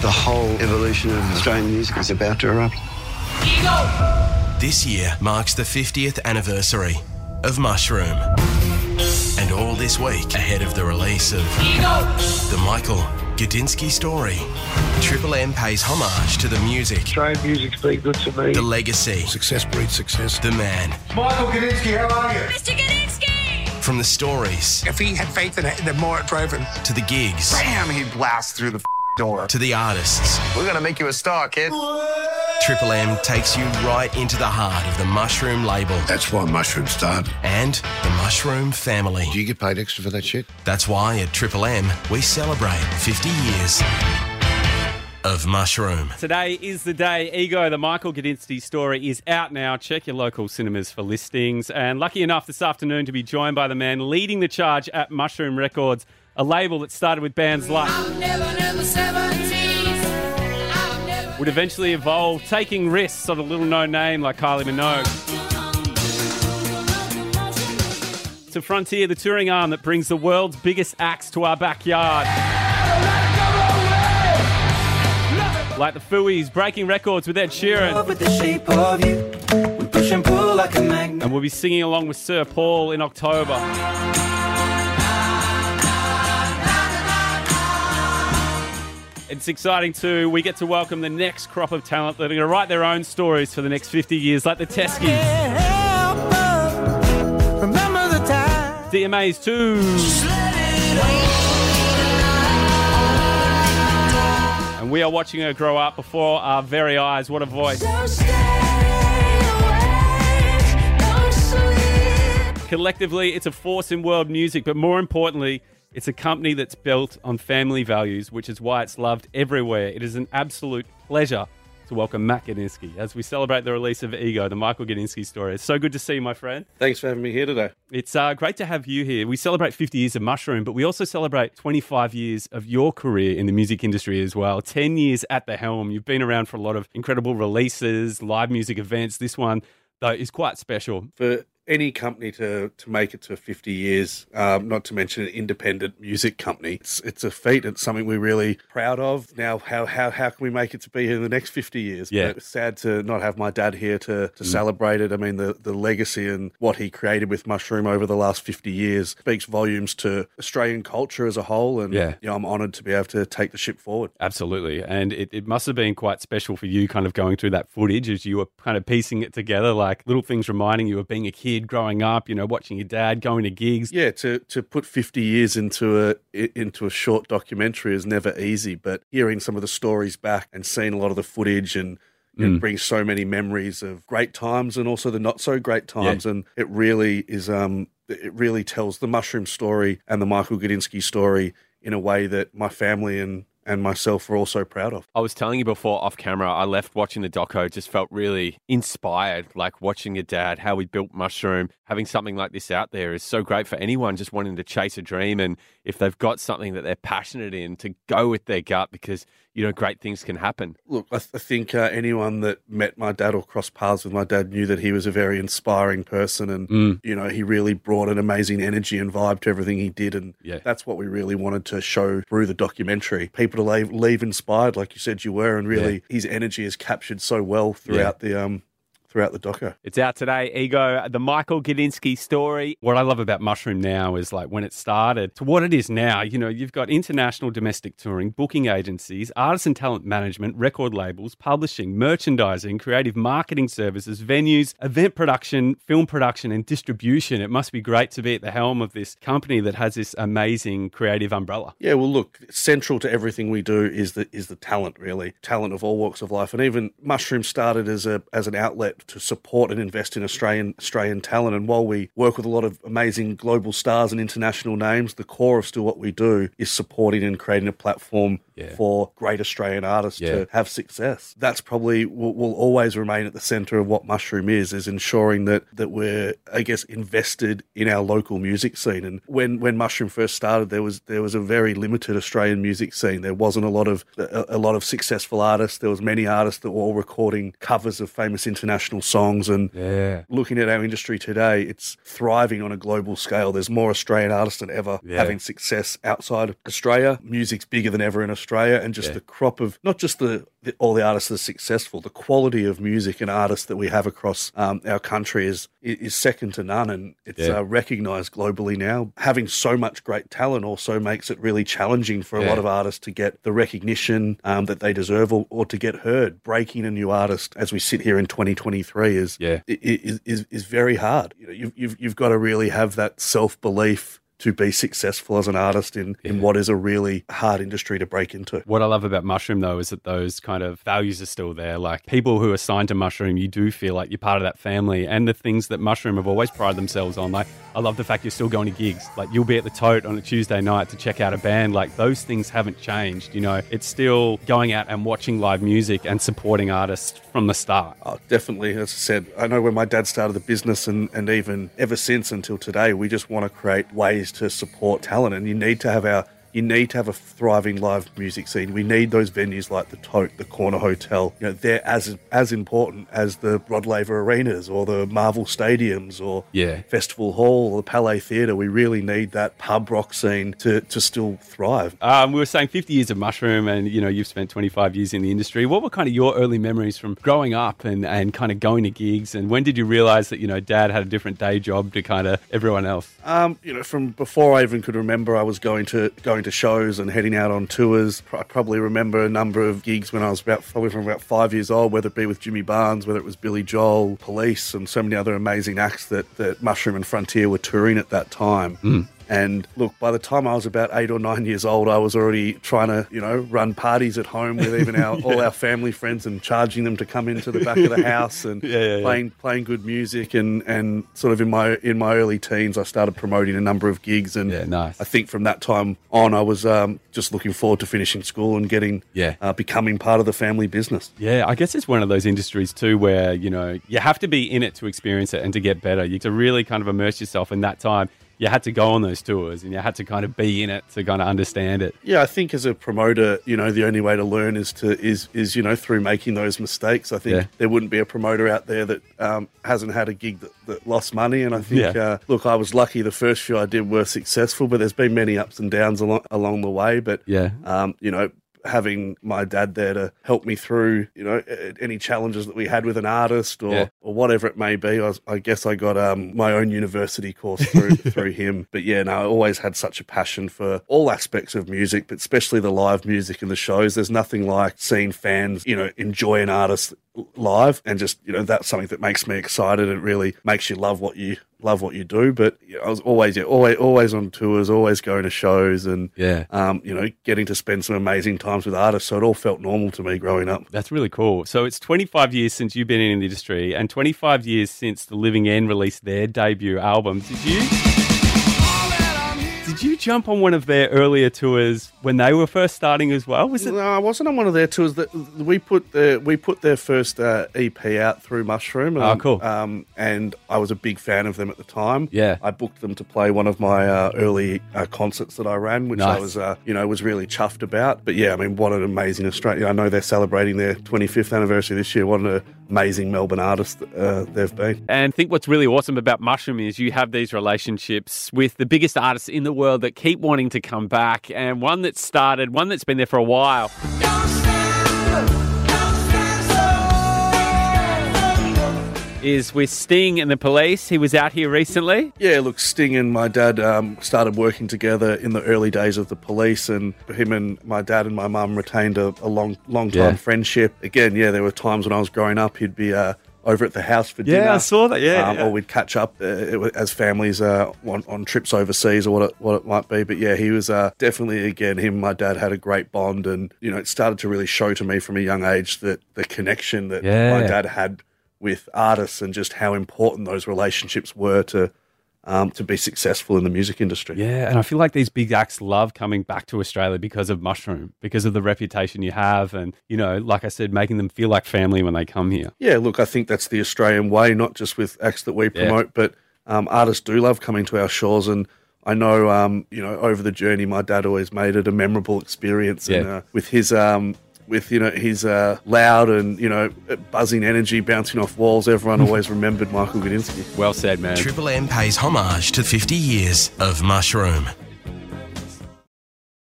the whole evolution of Australian music is about to erupt. This year marks the 50th anniversary of Mushroom. And all this week ahead of the release of the Michael Gudinski story. Triple M pays homage to the music, Australian music's been good to me. the legacy, Success breeds success. the man. Michael Gudinski, how are you? Mr. Gudinski! From the stories If he had faith in it, the more it drove him. to the gigs Bam! He'd blast through the door. to the artists, We're gonna make you a star, kid. Triple M takes you right into the heart of the Mushroom label That's why Mushroom started. and the Mushroom family. Do you get paid extra for that shit? That's why at Triple M we celebrate 50 years of Mushroom. Today is the day. Ego, the Michael Gudinski story, is out now. Check your local cinemas for listings. And lucky enough this afternoon to be joined by the man leading the charge at Mushroom Records, a label that started with bands like would eventually evolve, taking risks on a little known name like Kylie Minogue. To Frontier, the touring arm that brings the world's biggest acts to our backyard. Like the Fooey's, breaking records with Ed Sheeran. with the shape of you. We push and pull like a magnet. And we'll be singing along with Sir Paul in October. It's exciting too. We get to welcome the next crop of talent that are going to write their own stories for the next 50 years, like the Teskeys, remember the time. DMAs too. And we are watching her grow up before our very eyes. What a voice. Collectively, it's a force in world music, but more importantly, it's a company that's built on family values, which is why it's loved everywhere. It is an absolute pleasure to welcome Matt Gudinski as we celebrate the release of Ego, the Michael Gudinski story. It's so good to see you, my friend. Thanks for having me here today. It's uh, great to have you here. We celebrate 50 years of Mushroom, but we also celebrate 25 years of your career in the music industry as well. 10 years at the helm. You've been around for a lot of incredible releases, live music events. This one, though, is quite special. For any company to, to make it to 50 years, um, not to mention an independent music company, it's, it's a feat. It's something we're really proud of. Now, how, how, how can we make it to be here in the next 50 years? Yeah. But it's sad to not have my dad here to, to celebrate it. I mean, the, the legacy and what he created with Mushroom over the last 50 years speaks volumes to Australian culture as a whole. And Yeah. you know, I'm honoured to be able to take the ship forward. Absolutely. And it, it must have been quite special for you kind of going through that footage as you were kind of piecing it together, like little things reminding you of being a kid growing up, you know, watching your dad going to gigs. Yeah, to to put 50 years into a into a short documentary is never easy, but hearing some of the stories back and seeing a lot of the footage and it brings so many memories of great times and also the not so great times and it really is um it really tells the mushroom story and the Michael Gudinski story in a way that my family and and myself are also proud of. I was telling you before off camera, I left watching the doco, just felt really inspired, like watching your dad, how he built Mushroom. Having something like this out there is so great for anyone just wanting to chase a dream. And if they've got something that they're passionate in, to go with their gut because, you know, great things can happen. Look, I, th- I think uh, anyone that met my dad or crossed paths with my dad knew that he was a very inspiring person, and you know he really brought an amazing energy and vibe to everything he did, and Yeah. that's what we really wanted to show through the documentary. People to leave, leave inspired, like you said you were, and really his energy is captured so well throughout the um throughout the docker. It's out today, Ego, the Michael Gudinski story. What I love about Mushroom now is like when it started to what it is now. You know, you've got international domestic touring, booking agencies, artist and talent management, record labels, publishing, merchandising, creative marketing services, venues, event production, film production, and distribution. It must be great to be at the helm of this company that has this amazing creative umbrella. Yeah, well, look, central to everything we do is the is the talent, really, talent of all walks of life, and even Mushroom started as a as an outlet to support and invest in Australian Australian talent. And while we work with a lot of amazing global stars and international names, the core of still what we do is supporting and creating a platform Yeah. for great Australian artists Yeah. to have success. That's probably will, will always remain at the center of what Mushroom is, is ensuring that that we're, I guess, invested in our local music scene. And when when Mushroom first started, there was there was a very limited Australian music scene. There wasn't a lot of a, a lot of successful artists. There was many artists that were all recording covers of famous international international songs. And Yeah. looking at our industry today, it's thriving on a global scale. There's more Australian artists than ever Yeah. having success outside of Australia. Music's bigger than ever in Australia, and just Yeah. the crop of not just the, the all the artists that are successful, the quality of music and artists that we have across um, our country is is second to none, and it's uh, recognised globally now. Having so much great talent also makes it really challenging for a lot of artists to get the recognition um, that they deserve or, or to get heard. Breaking a new artist as we sit here in 2023 is Yeah. is, is, is very hard. You know, you've, you've, you've got to really have that self belief to be successful as an artist in, in what is a really hard industry to break into. What I love about Mushroom, though, is that those kind of values are still there. Like people who are signed to Mushroom, you do feel like you're part of that family. And the things that Mushroom have always prided themselves on, like I love the fact you're still going to gigs. Like you'll be at the Tote on a Tuesday night to check out a band. Like those things haven't changed. You know, it's still going out and watching live music and supporting artists from the start. Oh, definitely. As I said, I know when my dad started the business and, and even ever since until today, we just want to create ways to support talent. And you need to have our you need to have a thriving live music scene. We need those venues like the Tote, the Corner Hotel. You know, they're as as important as the Rod Laver Arenas or the Marvel Stadiums or Yeah. Festival Hall or the Palais Theatre. We really need that pub rock scene to, to still thrive. Um, we were saying 50 years of Mushroom, and you know you've spent 25 years in the industry. What were kind of your early memories from growing up and, and kind of going to gigs? And when did you realize that you know Dad had a different day job to kind of everyone else? Um, you know, from before I even could remember, I was going to going to shows and heading out on tours. I probably remember a number of gigs when I was about probably from about five years old, whether it be with Jimmy Barnes, whether it was Billy Joel, Police, and so many other amazing acts that that Mushroom and Frontier were touring at that time. Hmm. And look, by the time I was about eight or nine years old, I was already trying to, you know, run parties at home with even our all our family friends and charging them to come into the back of the house and Yeah, yeah, yeah. playing playing good music and and sort of in my in my early teens, I started promoting a number of gigs and Yeah, nice. I think from that time on, I was um, just looking forward to finishing school and getting Yeah. uh, becoming part of the family business. Yeah, I guess it's one of those industries too where, you know, you have to be in it to experience it and to get better. You have to really kind of immerse yourself in that time. You had to go on those tours and you had to kind of be in it to kind of understand it. Yeah, I think as a promoter, you know, the only way to learn is to is is you know through making those mistakes. I think Yeah. there wouldn't be a promoter out there that um, hasn't had a gig that, that lost money. And I think, Yeah. uh, look, I was lucky. The first few I did were successful, but there's been many ups and downs along along the way. But Yeah. um, you know. Having my dad there to help me through, you know, any challenges that we had with an artist or, Yeah. or whatever it may be, I, was, I guess I got um, my own university course through through him. But yeah, no, I always had such a passion for all aspects of music, but especially the live music and the shows. There's nothing like seeing fans, you know, enjoy an artist live, and just you know that's something that makes me excited. It really makes you love what you love what you do. But I was always yeah, always always on tours, always going to shows, and Yeah. um, you know, getting to spend some amazing times with artists. So it all felt normal to me growing up. That's really cool. So it's 25 years since you've been in the industry and 25 years since The Living End released their debut album. Did you Did you jump on one of their earlier tours when they were first starting as well? Was it No, I wasn't on one of their tours. That we put their we put their first uh, EP out through Mushroom. Oh, um, cool. Um, and I was a big fan of them at the time. Yeah. I booked them to play one of my uh, early uh, concerts that I ran, which I was uh, you know was really chuffed about. But yeah, I mean, what an amazing Australia! I know they're celebrating their 25th anniversary this year. What an amazing Melbourne artist uh, they've been. And I think what's really awesome about Mushroom is you have these relationships with the biggest artists in the world that keep wanting to come back, and one that started, one that's been there for a while. Is with Sting and the Police. He was out here recently. Yeah, look, Sting and my dad um, started working together in the early days of the police, and him and my dad and my mum retained a, a long, long time Yeah. friendship. Again, yeah, there were times when I was growing up, he'd be uh, over at the house for Yeah, dinner. I saw that, yeah, um, yeah. or we'd catch up uh, it as families uh, on, on trips overseas or what it, what it might be. But yeah, he was uh, definitely again him. and My dad had a great bond, and you know, it started to really show to me from a young age that the connection that Yeah. my dad had with artists and just how important those relationships were to um, to be successful in the music industry. Yeah, and I feel like these big acts love coming back to Australia because of Mushroom, because of the reputation you have, and you know, like I said, making them feel like family when they come here. Yeah, look, I think that's the Australian way, not just with acts that we promote, but um, artists do love coming to our shores. And I know, um, you know, over the journey, my dad always made it a memorable experience. And uh, with his um, with you know his uh, loud and you know buzzing energy bouncing off walls. Everyone always remembered Michael Gudinski. Well said, man. Triple M pays homage to 50 years of Mushroom.